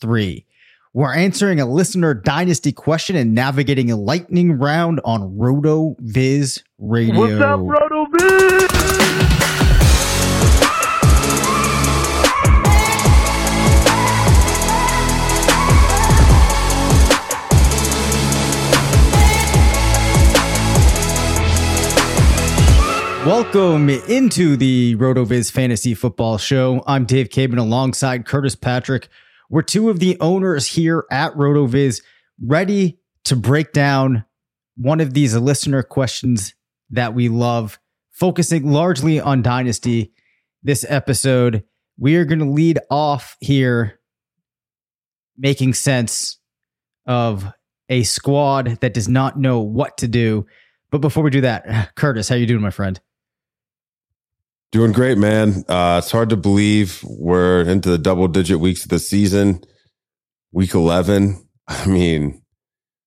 Three. We're answering a listener dynasty question and navigating a lightning round on RotoViz Radio. What's up, Roto Viz? Welcome into the RotoViz Fantasy Football Show. I'm Dave Caban alongside Curtis Patrick. We're two of the owners here at RotoViz, ready to break down one of these listener questions that we love, focusing largely on Dynasty. This episode, we are going to lead off here, making sense of a squad that does not know what to do. But before we do that, Curtis, how you doing, my friend? Doing great, man. Uh, it's hard to believe we're into the double digit weeks of the season. Week 11. I mean,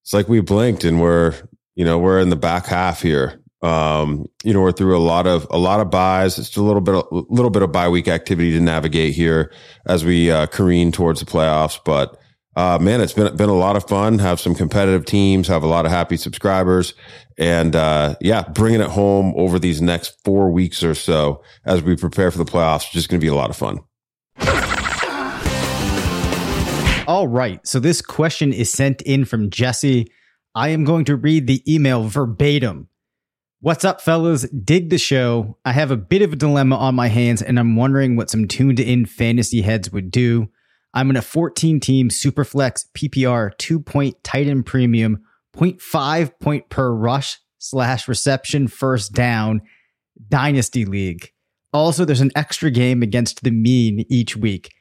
it's like we blinked and we're, you know, we're in the back half here. Um, you know, we're through a lot of, a lot of byes. It's a little bit, a little bit of bye week activity to navigate here as we, uh, careen towards the playoffs. But, uh, man, it's been, been a lot of fun. Have some competitive teams, have a lot of happy subscribers and, uh, yeah, bringing it home over these next four weeks or so as we prepare for the playoffs. Just going to be a lot of fun. All right. So this question is sent in from Jesse. I am going to read the email verbatim. What's up, fellas? Dig the show. I have a bit of a dilemma on my hands, and I'm wondering what some tuned in fantasy heads would do. I'm in a 14 team Superflex PPR two point tight end premium, 0.5 point per rush slash reception first down dynasty league. Also, there's an extra game against the mean each week.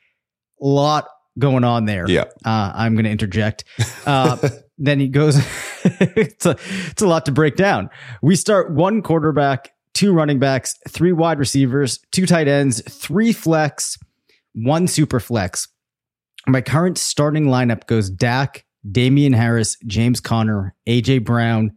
A lot going on there. Yeah. Uh, I'm going to interject. Uh, then he goes, it's, a, it's a lot to break down. We start one quarterback, two running backs, three wide receivers, two tight ends, three flex, one super flex. My current starting lineup goes Dak, Damien Harris, James Conner, AJ Brown,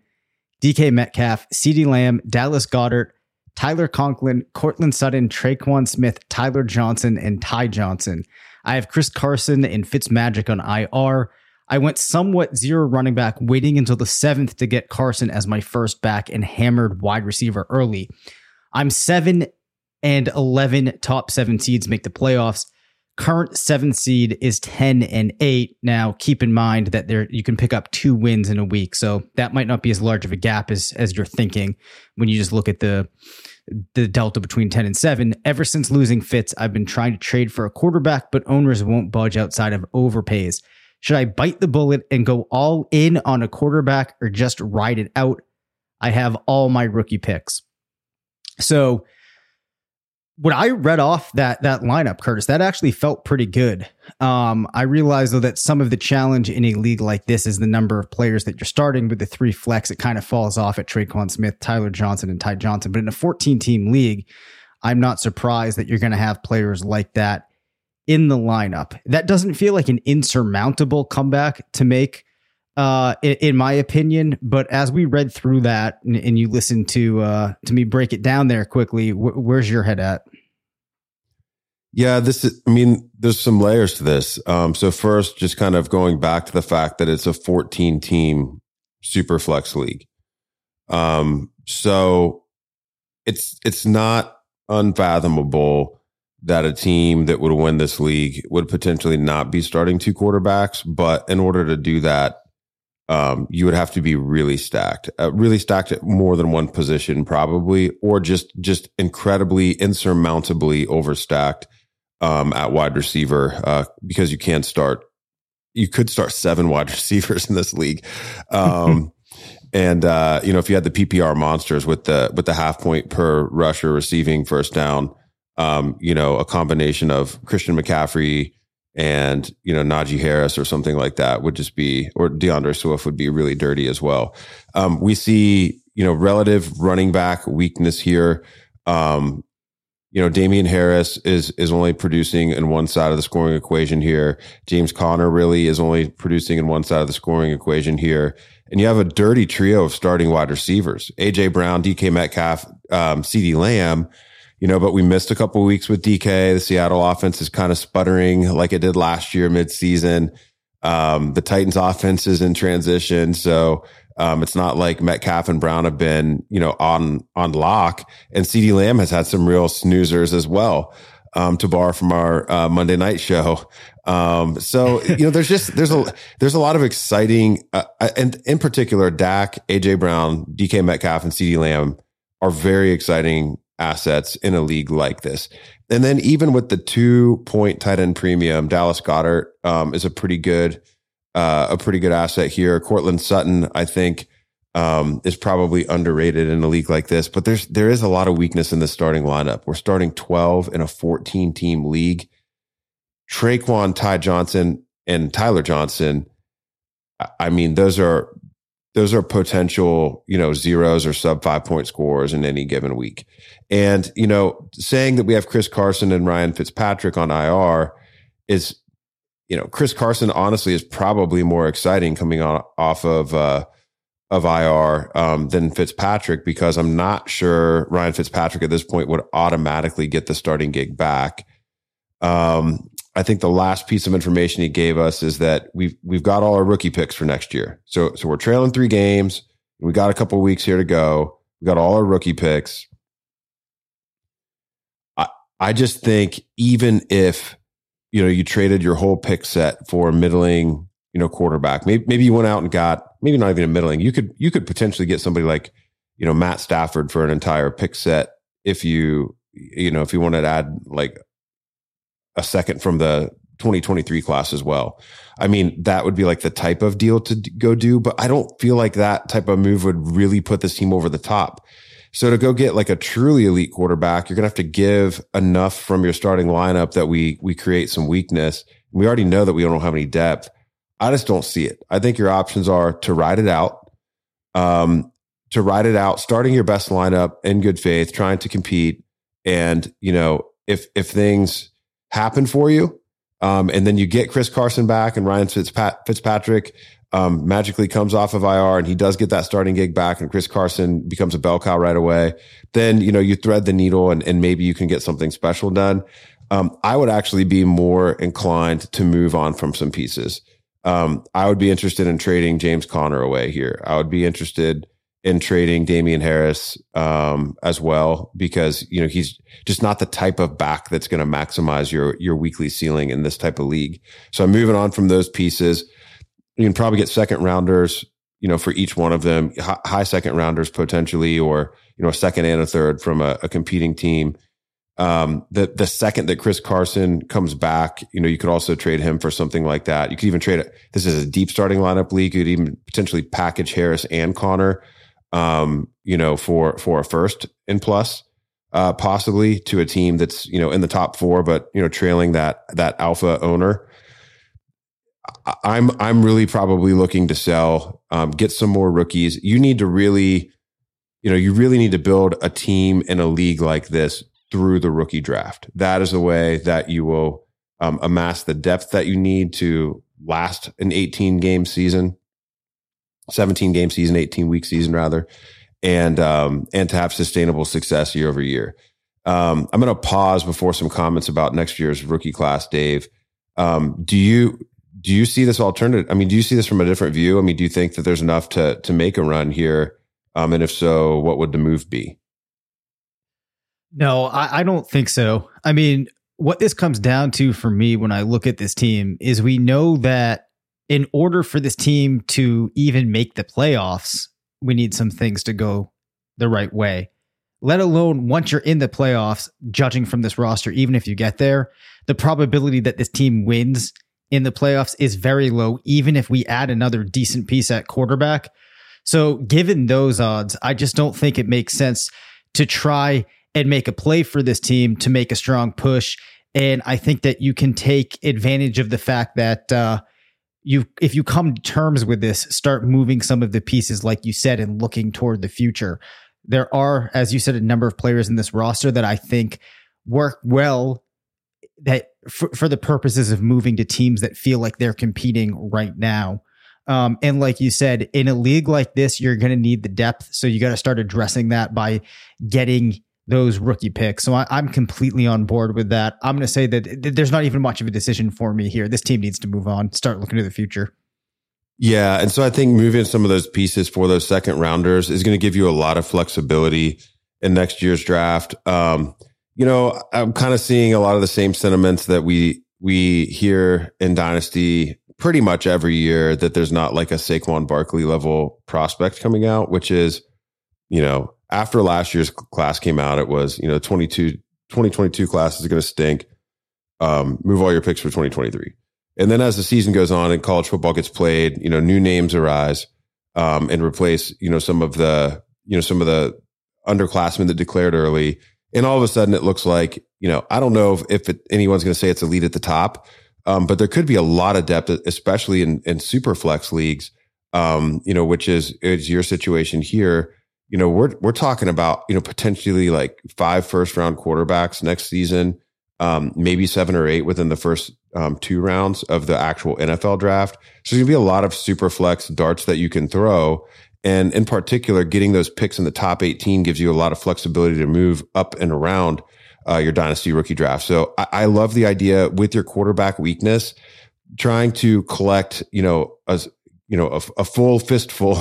DK Metcalf, CeeDee Lamb, Dallas Goedert, Tyler Conklin, Courtland Sutton, Tre'Quan Smith, Tyler Johnson, and Ty Johnson. I have Chris Carson and Fitzmagic on IR. I went somewhat zero running back, waiting until the seventh to get Carson as my first back and hammered wide receiver early. I'm seven and 11 top seven seeds make the playoffs. Current seventh seed is 10 and 8. Now, keep in mind that there you can pick up two wins in a week. So that might not be as large of a gap as, as you're thinking when you just look at the the delta between 10 and 7. Ever since losing Fitz, I've been trying to trade for a quarterback, but owners won't budge outside of overpays. Should I bite the bullet and go all in on a quarterback or just ride it out? I have all my rookie picks. So when I read off that that lineup, Curtis, that actually felt pretty good. Um, I realized though that some of the challenge in a league like this is the number of players that you're starting with the three flex. It kind of falls off at Tre'Quan Smith, Tyler Johnson, and Ty Johnson. But in a 14 team league, I'm not surprised that you're going to have players like that in the lineup. That doesn't feel like an insurmountable comeback to make uh, in, in, my opinion. But as we read through that and, and you listen to uh, to me break it down there quickly, wh- where's your head at? Yeah, this is, I mean, there's some layers to this. Um, so first, just kind of going back to the fact that it's a 14 team super flex league. Um, so it's, it's not unfathomable that a team that would win this league would potentially not be starting two quarterbacks. But in order to do that, um, you would have to be really stacked, uh, really stacked at more than one position, probably, or just just incredibly insurmountably overstacked um, at wide receiver uh, because you can't start. You could start seven wide receivers in this league. Um, and uh, you know, if you had the PPR monsters with the with the half point per rusher receiving first down, um, you know, a combination of Christian McCaffrey and you know Najee Harris or something like that would just be, or D'Andre Swift would be really dirty as well. Um, we see you know relative running back weakness here. Um, you know, Damien Harris is is only producing in one side of the scoring equation here. James Conner really is only producing in one side of the scoring equation here. And you have a dirty trio of starting wide receivers: AJ Brown, DK Metcalf, um, CeeDee Lamb you know, but we missed a couple weeks with DK. The Seattle offense is kind of sputtering like it did last year midseason. Um, the Titans offense is in transition. So, um, it's not like Metcalf and Brown have been, you know, on, on lock and CeeDee Lamb has had some real snoozers as well. Um, to borrow from our uh, Monday night show. Um, so you know, there's just there's a there's a lot of exciting, uh, and in particular, Dak, AJ Brown, DK Metcalf, and CeeDee Lamb are very exciting assets in a league like this. And then even with the two point tight end premium, Dallas Goedert um, is a pretty good uh, a pretty good asset here. Courtland Sutton, I think, um, is probably underrated in a league like this. But there's there is a lot of weakness in the starting lineup. We're starting 12 in a 14 team league. Tre'Quan, Ty Johnson, and Tyler Johnson. I mean, those are those are potential, you know, zeros or sub five point scores in any given week. And, you know, saying that we have Chris Carson and Ryan Fitzpatrick on IR is, you know, Chris Carson honestly is probably more exciting coming on, off of, uh, of IR um, than Fitzpatrick because I'm not sure Ryan Fitzpatrick at this point would automatically get the starting gig back. Um, I think the last piece of information he gave us is that we've we've got all our rookie picks for next year. So so we're trailing three games. We got a couple weeks here to go. We got all our rookie picks. I I just think even if you know you traded your whole pick set for a middling you know quarterback, maybe maybe you went out and got maybe not even a middling. You could you could potentially get somebody like you know Matt Stafford for an entire pick set if you you know if you wanted to add like a second from the 2023 class as well. I mean, that would be like the type of deal to go do, but I don't feel like that type of move would really put this team over the top. So to go get like a truly elite quarterback, you're going to have to give enough from your starting lineup that we, we create some weakness. We already know that we don't have any depth. I just don't see it. I think your options are to ride it out, um, to ride it out, starting your best lineup in good faith, trying to compete. And, you know, if, if things, happen for you. Um, and then you get Chris Carson back and Ryan Fitzpatrick um, magically comes off of IR and he does get that starting gig back and Chris Carson becomes a bell cow right away. Then, you know, you thread the needle and, and maybe you can get something special done. Um, I would actually be more inclined to move on from some pieces. Um, I would be interested in trading James Conner away here. I would be interested in trading Damien Harris um, as well because you know he's just not the type of back that's going to maximize your your weekly ceiling in this type of league. So I'm moving on from those pieces. You can probably get second rounders, you know, for each one of them, high second rounders potentially, or you know, a second and a third from a, a competing team. Um, the the second that Chris Carson comes back, you know, you could also trade him for something like that. You could even trade it. This is a deep starting lineup league. You could even potentially package Harris and Conner um, you know, for for a first in plus, uh, possibly to a team that's you know in the top four, but you know trailing that that alpha owner. I'm I'm really probably looking to sell, um, get some more rookies. You need to really, you know, you really need to build a team in a league like this through the rookie draft. That is the way that you will um, amass the depth that you need to last an 18 game season 17 game season, 18 week season rather, and um, and to have sustainable success year over year. Um, I'm going to pause before some comments about next year's rookie class, Dave. Um, do you do you see this alternative? I mean, do you see this from a different view? I mean, do you think that there's enough to to make a run here? Um, and if so, what would the move be? No, I, I don't think so. I mean, what this comes down to for me when I look at this team is we know that in order for this team to even make the playoffs, we need some things to go the right way. Let alone once you're in the playoffs, judging from this roster, even if you get there, the probability that this team wins in the playoffs is very low, even if we add another decent piece at quarterback. So, given those odds, I just don't think it makes sense to try and make a play for this team to make a strong push. And I think that you can take advantage of the fact that uh, you, if you come to terms with this, start moving some of the pieces, like you said, and looking toward the future. There are, as you said, a number of players in this roster that I think work well that for, for the purposes of moving to teams that feel like they're competing right now. Um, and like you said, in a league like this, you're going to need the depth. So you got to start addressing that by getting those rookie picks. So I, am completely on board with that. I'm going to say that th- there's not even much of a decision for me here. This team needs to move on, start looking to the future. Yeah. And so I think moving some of those pieces for those second rounders is going to give you a lot of flexibility in next year's draft. Um, you know, I'm kind of seeing a lot of the same sentiments that we we hear in Dynasty pretty much every year that there's not like a Saquon Barkley level prospect coming out, which is, you know, after last year's class came out, it was, you know, 22, 2022 class is going to stink. Um, move all your picks for 2023. And then as the season goes on and college football gets played, you know, new names arise, um, and replace, you know, some of the, you know, some of the underclassmen that declared early and all of a sudden, it looks like, you know, I don't know if, if it, anyone's going to say it's elite at the top, um, but there could be a lot of depth, especially in, in super flex leagues, um, you know, which is, is your situation here. You know, we're, we're talking about, you know, potentially like five first round quarterbacks next season, um, maybe seven or eight within the first um, two rounds of the actual NFL draft. So there's going to be a lot of super flex darts that you can throw. And in particular, getting those picks in the top 18 gives you a lot of flexibility to move up and around uh, your dynasty rookie draft. So I, I, love the idea with your quarterback weakness, trying to collect, you know, a, you know, a, a full fistful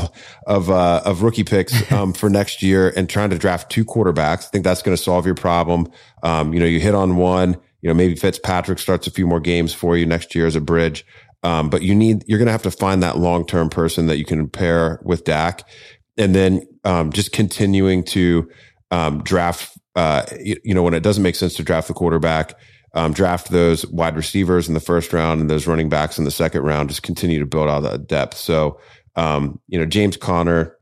of, uh, of rookie picks, um, for next year and trying to draft two quarterbacks. I think that's going to solve your problem. Um, you know, you hit on one, you know, maybe Fitzpatrick starts a few more games for you next year as a bridge. Um, but you need, you're going to have to find that long term person that you can pair with Dak. And then um, just continuing to um, draft, uh, you, you, know, when it doesn't make sense to draft the quarterback, um, draft those wide receivers in the first round and those running backs in the second round. Just continue to build out that depth. So, um, you know, James Conner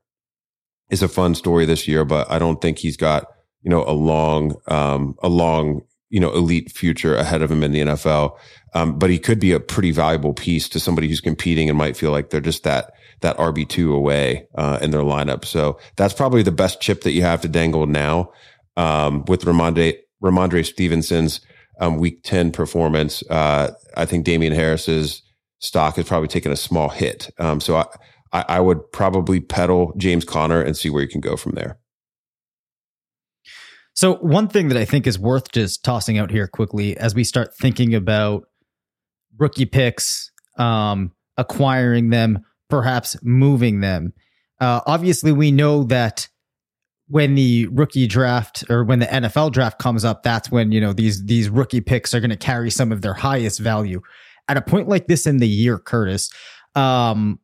is a fun story this year, but I don't think he's got, you know, a long, um, a long, you know, elite future ahead of him in the NFL. Um, but he could be a pretty valuable piece to somebody who's competing and might feel like they're just that that RB two away uh, in their lineup. So that's probably the best chip that you have to dangle now. Um, with Ramondre Rhamondre Stevenson's um, week ten performance, uh, I think Damien Harris's stock has probably taken a small hit. Um, so I, I, I would probably peddle James Conner and see where you can go from there. So one thing that I think is worth just tossing out here quickly as we start thinking about rookie picks, um, acquiring them, perhaps moving them. Uh, obviously, we know that when the rookie draft or when the NFL draft comes up, that's when you know these these rookie picks are going to carry some of their highest value. At a point like this in the year, Curtis, um,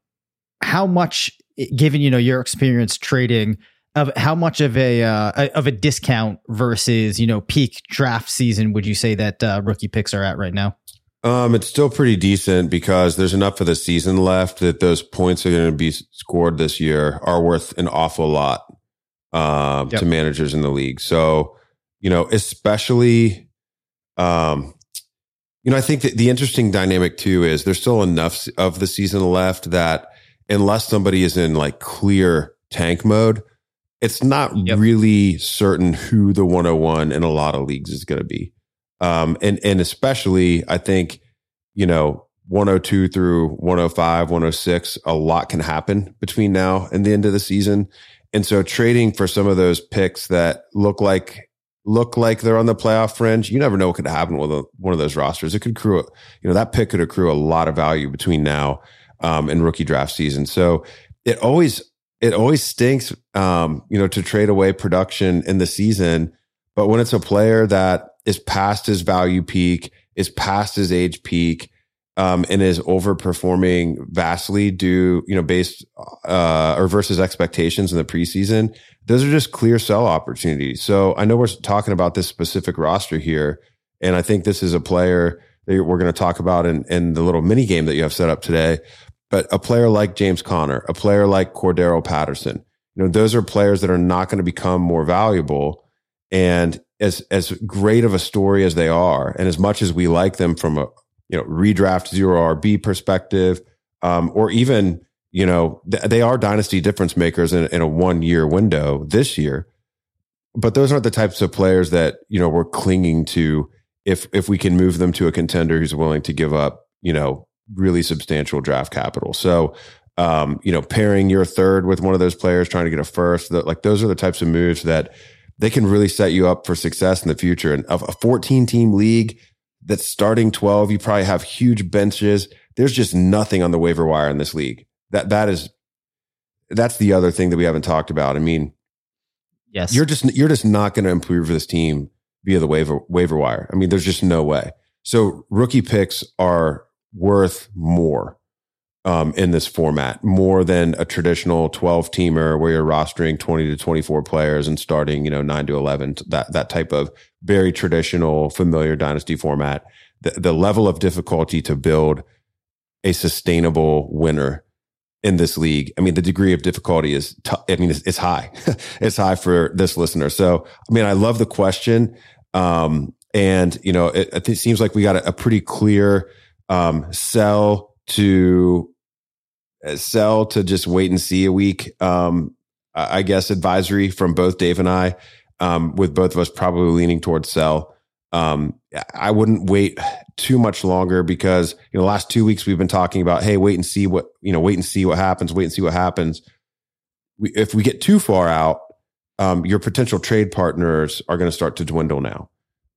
how much, given you know your experience trading, of how much of a uh, of a discount versus you know peak draft season would you say that uh, rookie picks are at right now? Um, it's still pretty decent because there's enough of the season left that those points are going to be scored this year are worth an awful lot uh, yep. to managers in the league. So, you know, especially, um, you know, I think that the interesting dynamic too is there's still enough of the season left that unless somebody is in like clear tank mode, it's not yep. really certain who the 101 in a lot of leagues is going to be. Um, and, and especially, I think, you know, 102 through 105, 106, a lot can happen between now and the end of the season. And so trading for some of those picks that look like, look like they're on the playoff fringe, you never know what could happen with a, one of those rosters. It could accrue, you know, that pick could accrue a lot of value between now, um, and rookie draft season. So it always, it always stinks, um, you know, to trade away production in the season. But when it's a player that is past his value peak, is past his age peak, um, and is overperforming vastly due, you know, based uh, or versus expectations in the preseason, those are just clear sell opportunities. So I know we're talking about this specific roster here, and I think this is a player that we're going to talk about in, in the little mini game that you have set up today. But a player like James Conner, a player like Cordarrelle Patterson, you know, those are players that are not going to become more valuable. And as as great of a story as they are, and as much as we like them from a you know, redraft zero RB perspective, um, or even, you know, th- they are dynasty difference makers in, in a one year window this year. But those aren't the types of players that, you know, we're clinging to if, if we can move them to a contender who's willing to give up, you know, really substantial draft capital. So, um, you know, pairing your third with one of those players, trying to get a first, the, like those are the types of moves that they can really set you up for success in the future. And a 14 team league, that's starting 12. You probably have huge benches. There's just nothing on the waiver wire in this league. That that is that's the other thing that we haven't talked about. I mean, yes, you're just you're just not going to improve this team via the waiver waiver wire. I mean, there's just no way. So rookie picks are worth more um, in this format, more than a traditional 12 teamer where you're rostering 20 to 24 players and starting, you know, nine to 11, that, that type of very traditional, familiar dynasty format. The, the level of difficulty to build a sustainable winner in this league. I mean, the degree of difficulty is, t- I mean, it's, it's high. it's high for this listener. So, I mean, I love the question. Um, and, you know, it, it seems like we got a, a pretty clear um, sell to uh, sell to just wait and see a week. Um, I guess advisory from both Dave and I, um, with both of us probably leaning towards sell. Um, I wouldn't wait too much longer because you know the last two weeks we've been talking about hey wait and see what you know wait and see what happens wait and see what happens. We, if we get too far out, um, your potential trade partners are going to start to dwindle now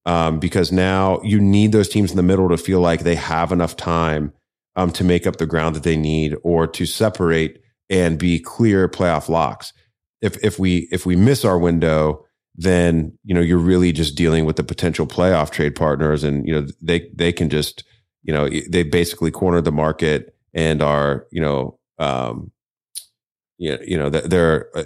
um, because now you need those teams in the middle to feel like they have enough time um, to make up the ground that they need or to separate and be clear playoff locks. If if we if we miss our window, then you know you're really just dealing with the potential playoff trade partners, and you know they they can just you know they basically corner the market and are you know um, you know, they're uh,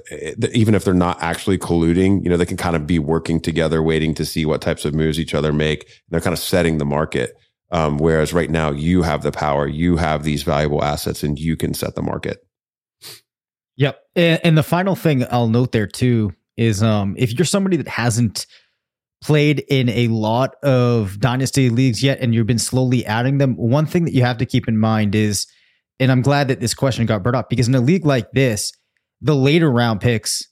even if they're not actually colluding, you know they can kind of be working together, waiting to see what types of moves each other make. They're kind of setting the market. Um, whereas right now you have the power, you have these valuable assets, and you can set the market. Yep. And, and the final thing I'll note there too is um, if you're somebody that hasn't played in a lot of dynasty leagues yet and you've been slowly adding them, one thing that you have to keep in mind is, and I'm glad that this question got brought up because in a league like this, the later round picks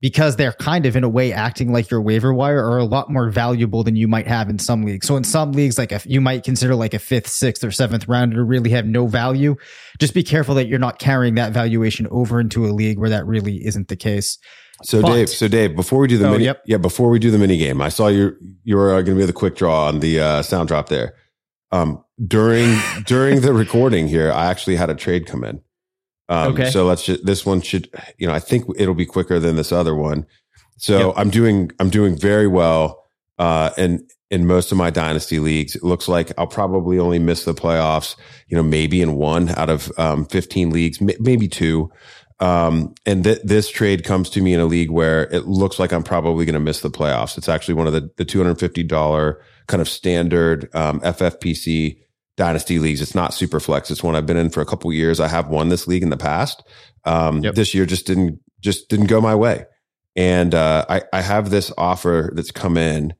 because they're kind of in a way acting like your waiver wire are a lot more valuable than you might have in some leagues. So in some leagues, like if you might consider like a fifth, sixth, or seventh rounder to really have no value. Just be careful that you're not carrying that valuation over into a league where that really isn't the case. So but, Dave, so Dave, before we do the oh, mini, yep. yeah, before we do the mini game, I saw you you were uh, going to be the quick draw on the uh, sound drop there. Um, during during the recording here, I actually had a trade come in. Um, okay. So let's just, this one should, you know, I think it'll be quicker than this other one. So yep. I'm doing, I'm doing very well. Uh, and in most of my dynasty leagues, it looks like I'll probably only miss the playoffs, you know, maybe in one out of, um, 15 leagues, maybe two. Um, and th- this trade comes to me in a league where it looks like I'm probably going to miss the playoffs. It's actually one of the, the $250 kind of standard, um, FFPC dynasty leagues. It's not super flex. It's one I've been in for a couple years. I have won this league in the past. Um, yep. This year just didn't just didn't go my way, and uh, I I have this offer that's come in.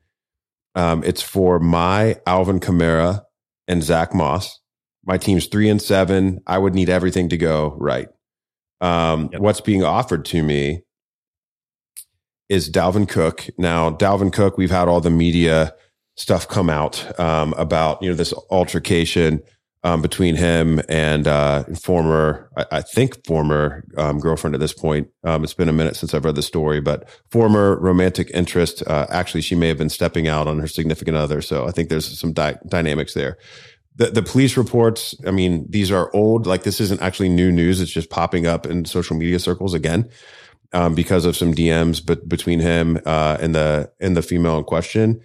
Um, it's for my Alvin Kamara and Zach Moss. My team's three and seven. I would need everything to go right. Um, yep. What's being offered to me is Dalvin Cook. Now, Dalvin Cook, we've had all the media stuff come out um, about you know this altercation um, between him and uh, former, I, I think former um, girlfriend at this point. Um, it's been a minute since I've read the story, but former romantic interest. Uh, actually, she may have been stepping out on her significant other, so I think there's some di- dynamics there. The, the police reports, I mean, these are old. Like this isn't actually new news. It's just popping up in social media circles again um, because of some DMs, but between him uh, and the and the female in question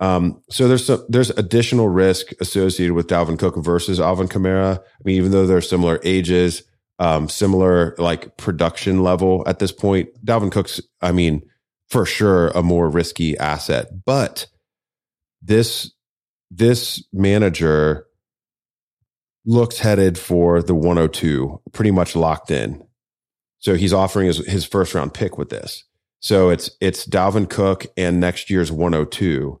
Um, so there's some, there's additional risk associated with Dalvin Cook versus Alvin Kamara. I mean, even though they're similar ages, um, similar like production level at this point, Dalvin Cook's, I mean, for sure a more risky asset. But this this manager looks headed for the 102, pretty much locked in. So he's offering his, his first round pick with this. So it's it's Dalvin Cook and next year's 102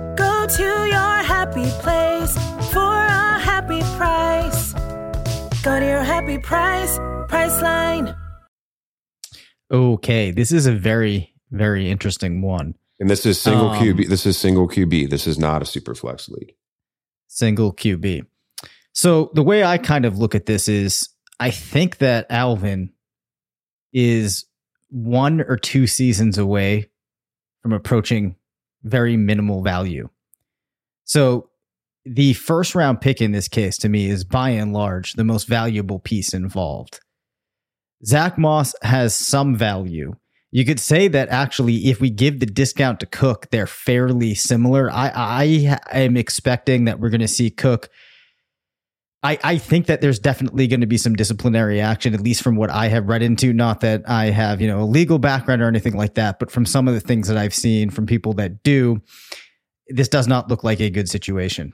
Go to your happy place for a happy price. Go to your happy price, Priceline. Okay, this is a very, very interesting one. And this is single Um, QB. This is single QB. This is not a super flex league. Single QB. So the way I kind of look at this is I think that Alvin is one or two seasons away from approaching very minimal value. So the first round pick in this case to me is by and large the most valuable piece involved. Zach Moss has some value. You could say that actually, if we give the discount to Cook, they're fairly similar. I I am expecting that we're going to see Cook. I, I think that there's definitely going to be some disciplinary action, at least from what I have read into. Not that I have, you know, a legal background or anything like that, but from some of the things that I've seen from people that do, this does not look like a good situation.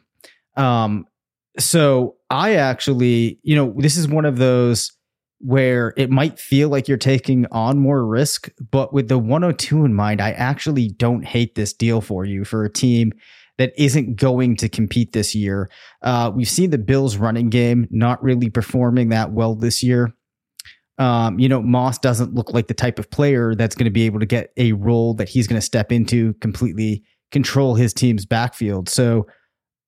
Um, so I actually, you know, this is one of those where it might feel like you're taking on more risk, but with the 102 in mind, I actually don't hate this deal for you for a team that isn't going to compete this year. Uh, we've seen the Bills running game not really performing that well this year. Um, you know, Moss doesn't look like the type of player that's going to be able to get a role that he's going to step into, completely control his team's backfield. So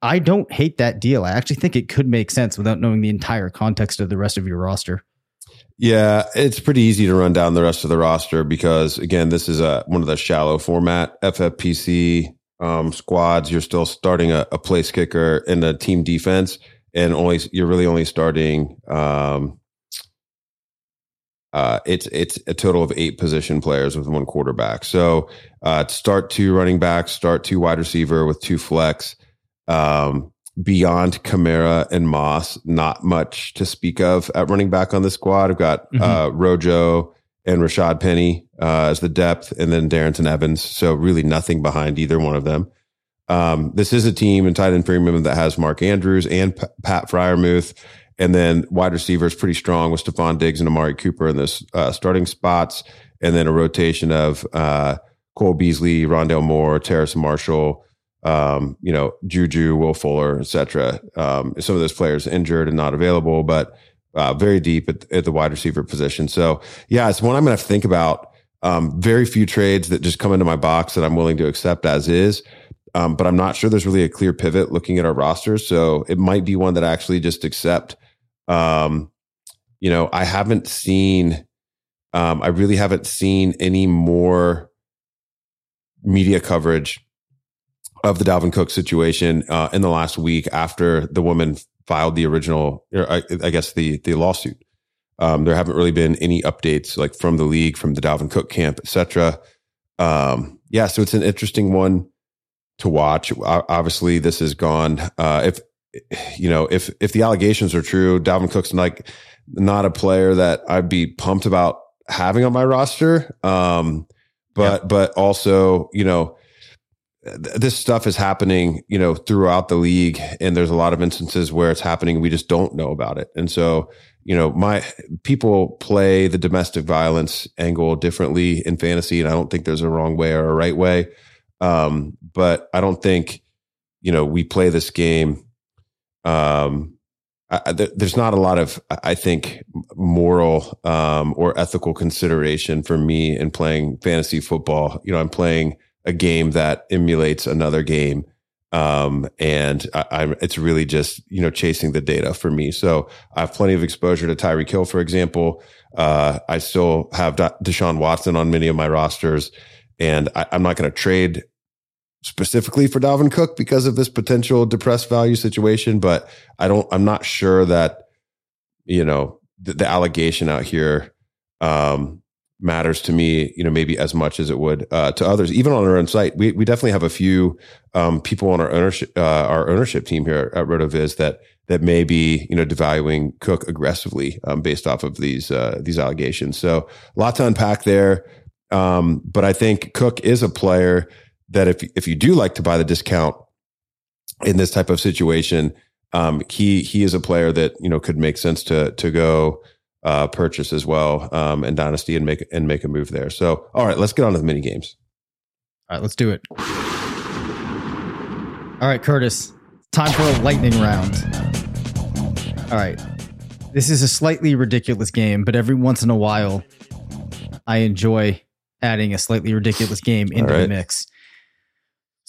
I don't hate that deal. I actually think it could make sense without knowing the entire context of the rest of your roster. Yeah, it's pretty easy to run down the rest of the roster because again, this is a one of the shallow format FFPC um, squads. You're still starting a, a place kicker in the team defense, and only you're really only starting. Um, uh, it's it's a total of eight position players with one quarterback. So uh, start two running backs, start two wide receiver with two flex. Um, beyond Kamara and Moss, not much to speak of at running back on the squad. I've got Mhm. uh, Rojo and Rashad Penny uh, as the depth, and then Darrynton Evans. So really nothing behind either one of them. Um, this is a team in tight end premium that has Mark Andrews and P- Pat Freiermuth, and then wide receivers pretty strong with Stefon Diggs and Amari Cooper in this uh, starting spots, and then a rotation of uh, Cole Beasley, Rondale Moore, Terrace Marshall, um, you know, Juju, Will Fuller, etc. Um, some of those players injured and not available, but uh, very deep at, at the wide receiver position. So yeah, it's one I'm going to think about. Um, very few trades that just come into my box that I'm willing to accept as is. Um, but I'm not sure there's really a clear pivot looking at our rosters. So it might be one that I actually just accept. Um, you know, I haven't seen, um, I really haven't seen any more media coverage of the Dalvin Cook situation uh, in the last week after the woman filed the original, or I, I guess the the lawsuit. Um, there haven't really been any updates like from the league, from the Dalvin Cook camp, etc. Um, yeah, so it's an interesting one to watch. Obviously, this has gone. Uh, if you know, if if the allegations are true, Dalvin Cook's like not a player that I'd be pumped about having on my roster. Um, but yeah. but also, you know, this stuff is happening, you know, throughout the league, and there's a lot of instances where it's happening. We just don't know about it, and so you know, my people play the domestic violence angle differently in fantasy, and I don't think there's a wrong way or a right way. Um, but I don't think, you know, we play this game. Um, I, there's not a lot of, I think, moral um, or ethical consideration for me in playing fantasy football. You know, I'm playing a game that emulates another game um, and I, am it's really just you know chasing the data for me. So I have plenty of exposure to Tyreek Hill, for example. Uh, I still have Deshaun Watson on many of my rosters, and I, am not going to trade specifically for Dalvin Cook because of this potential depressed value situation. But I don't. I'm not sure that you know the, the allegation out here um, matters to me, you know, maybe as much as it would uh, to others. Even on our own site, we we definitely have a few um, people on our ownership uh, our ownership team here at Rotoviz that that may be you know devaluing Cook aggressively um, based off of these uh, these allegations. So a lot to unpack there. Um, but I think Cook is a player that if if you do like to buy the discount in this type of situation, um, he he is a player that you know could make sense to to go uh, purchase as well um, and dynasty and make and make a move there. So, all right, let's get on to the mini games. All right, let's do it. All right, Curtis, time for a lightning round. All right, this is a slightly ridiculous game, but every once in a while, I enjoy adding a slightly ridiculous game into right. the mix.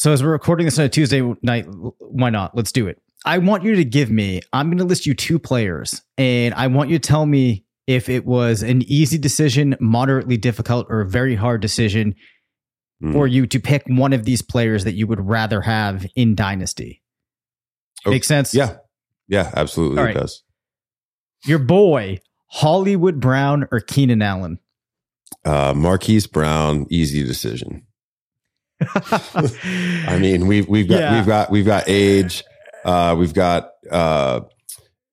So, as we're recording this on a Tuesday night, why not? Let's do it. I want you to give me, I'm going to list you two players, and I want you to tell me if it was an easy decision, moderately difficult, or a very hard decision mm. for you to pick one of these players that you would rather have in Dynasty. Okay. Make sense? Yeah. Yeah, absolutely. All it right. does. Your boy, Hollywood Brown or Keenan Allen? Uh, Marquise Brown, easy decision. I mean, we've we've got yeah. we've got we've got age. Uh, we've got, uh,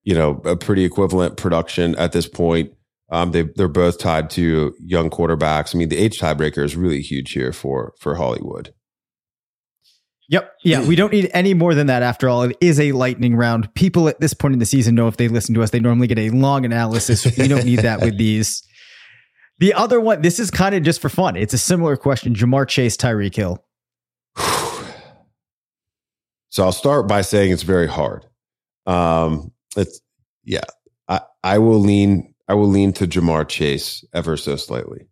you know, a pretty equivalent production at this point. Um, they they're both tied to young quarterbacks. I mean, the age tiebreaker is really huge here for for Hollywood. Yep. Yeah. We don't need any more than that after all. It is a lightning round. People at this point in the season know if they listen to us, they normally get a long analysis. We don't need that with these. The other one, this is kind of just for fun. It's a similar question. Ja'Marr Chase, Tyreek Hill. So I'll start by saying it's very hard. Um, it's yeah. I I will lean I will lean to Ja'Marr Chase ever so slightly.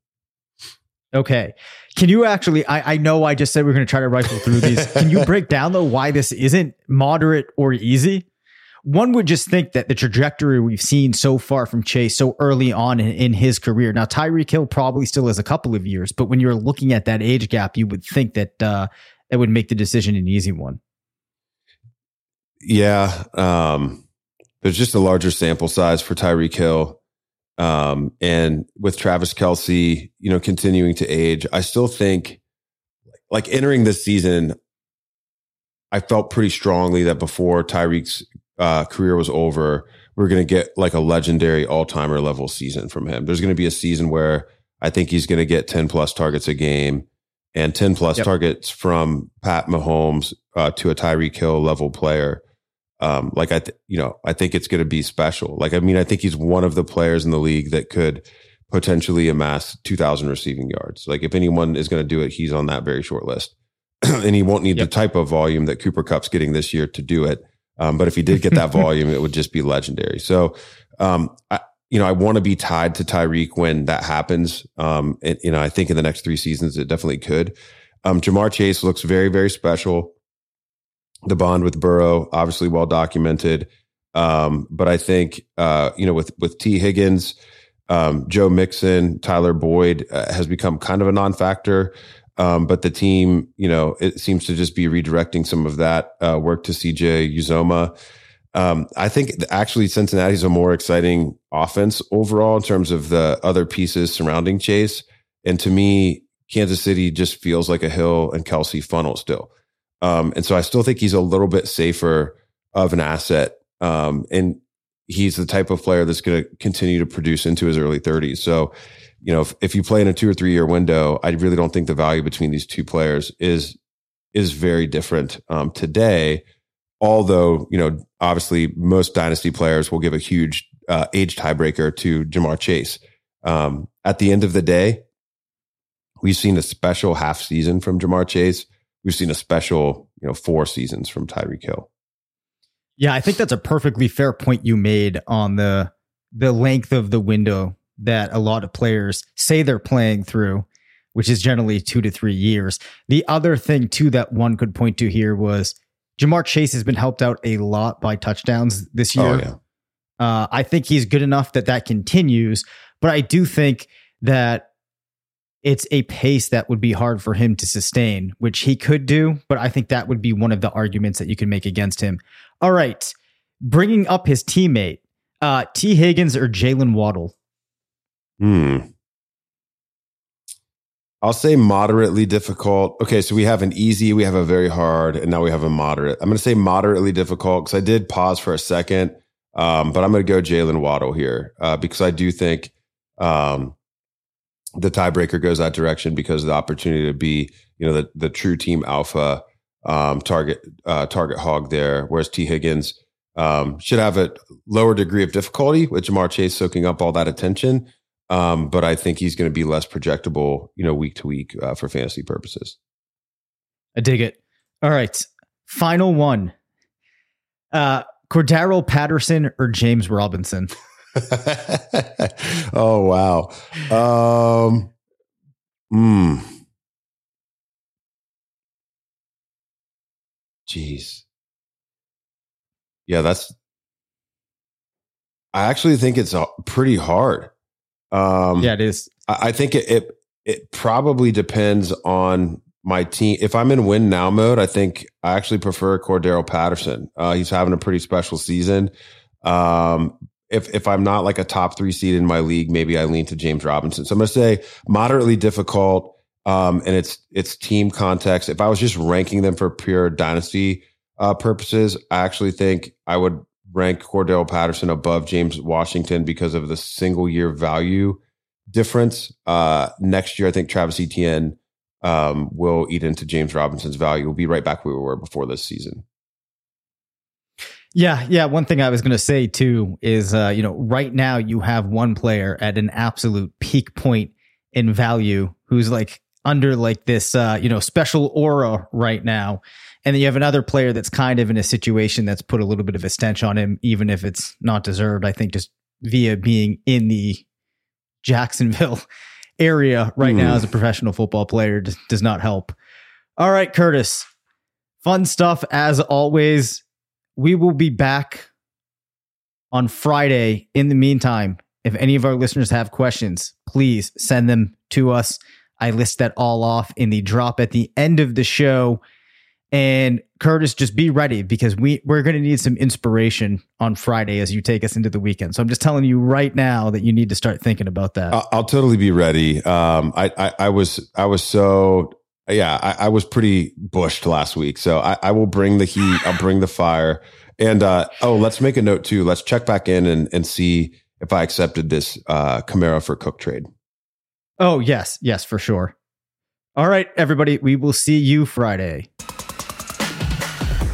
Okay. Can you actually I, I know I just said we are gonna try to rifle through these. Can you break down though why this isn't moderate or easy? One would just think that the trajectory we've seen so far from Chase so early on in, in his career. Now Tyreek Hill probably still has a couple of years, but when you're looking at that age gap, you would think that uh, it would make the decision an easy one. Yeah. Um, there's just a larger sample size for Tyreek Hill. Um, and with Travis Kelce, you know, continuing to age, I still think like entering this season, I felt pretty strongly that before Tyreek's uh, career was over, we are going to get like a legendary all timer level season from him. There's going to be a season where I think he's going to get 10 plus targets a game and 10 plus yep. targets from Pat Mahomes uh, to a Tyreek Hill level player um, like I, th- you know, I think it's going to be special. Like, I mean, I think he's one of the players in the league that could potentially amass 2000 receiving yards. Like if anyone is going to do it, he's on that very short list and he won't need yep. the type of volume that Cooper Kupp's getting this year to do it. Um, but if he did get that volume, it would just be legendary. So, um, I, you know, I want to be tied to Tyreek when that happens. Um, and, you know, I think in the next three seasons, it definitely could. Um, Ja'Marr Chase looks very, very special the bond with Burrow, obviously well documented. Um, but I think uh, you know with with Tee Higgins, um, Joe Mixon, Tyler Boyd uh, has become kind of a non-factor. Um, but the team, you know, it seems to just be redirecting some of that uh, work to CJ Uzomah. Um, I think actually Cincinnati's a more exciting offense overall in terms of the other pieces surrounding Chase. And to me, Kansas City just feels like a Hill and Kelce funnel still. Um, and so I still think he's a little bit safer of an asset. Um, and he's the type of player that's going to continue to produce into his early 30s. So, you know, if, if you play in a two or three year window, I really don't think the value between these two players is is very different um, today. Although, you know, obviously most dynasty players will give a huge uh, age tiebreaker to Ja'Marr Chase. Um, at the end of the day, we've seen a special half season from Ja'Marr Chase. We've seen a special, you know, four seasons from Tyreek Hill. Yeah, I think that's a perfectly fair point you made on the the length of the window that a lot of players say they're playing through, which is generally two to three years. The other thing too that one could point to here was Ja'Marr Chase has been helped out a lot by touchdowns this year. Oh, yeah. Uh, I think he's good enough that that continues, but I do think that it's a pace that would be hard for him to sustain, which he could do. But I think that would be one of the arguments that you can make against him. All right, bringing up his teammate, uh, Tee Higgins or Jalen Waddle. Hmm. I'll say moderately difficult. Okay, so we have an easy, we have a very hard, and now we have a moderate. I'm going to say moderately difficult because I did pause for a second, um, but I'm going to go Jalen Waddle here uh, because I do think um, the tiebreaker goes that direction because the opportunity to be, you know, the the true team alpha um, target uh, target hog there, whereas Tee Higgins um, should have a lower degree of difficulty with Ja'Marr Chase soaking up all that attention. Um, but I think he's going to be less projectable, you know, week to week uh, for fantasy purposes. I dig it. All right, final one. Uh, Cordarrelle Patterson or James Robinson. oh wow. Um mm. Jeez. Yeah, that's I actually think it's uh, pretty hard. Um yeah, it is. I, I think it, it it probably depends on my team. If I'm in win now mode, I think I actually prefer Cordarrelle Patterson. Uh, he's having a pretty special season. Um, if if I'm not like a top three seed in my league, maybe I lean to James Robinson. So I'm to say moderately difficult. Um, and it's it's team context. If I was just ranking them for pure dynasty uh, purposes, I actually think I would rank Cordarrelle Patterson above James Washington because of the single year value difference. Uh, next year, I think Travis Etienne um, will eat into James Robinson's value. We'll be right back where we were before this season. Yeah, yeah. One thing I was going to say too is, uh, you know, right now you have one player at an absolute peak point in value who's like under like this, uh, you know, special aura right now, and then you have another player that's kind of in a situation that's put a little bit of a stench on him, even if it's not deserved. I think just via being in the Jacksonville area right mm. now as a professional football player just does not help. All right, Curtis. Fun stuff as always we will be back on Friday. In the meantime, if any of our listeners have questions, please send them to us. I list that all off in the drop at the end of the show. And Curtis, just be ready because we we're going to need some inspiration on Friday as you take us into the weekend. So I'm just telling you right now that you need to start thinking about that. I'll, I'll totally be ready. Um, I, I, I was I was so yeah, I, I, was pretty bushed last week. So I, I, will bring the heat. I'll bring the fire. And uh, oh, let's make a note too. Let's check back in and, and see if I accepted this uh, Kamara for Cook trade. Oh, yes. Yes, for sure. All right, everybody. We will see you Friday.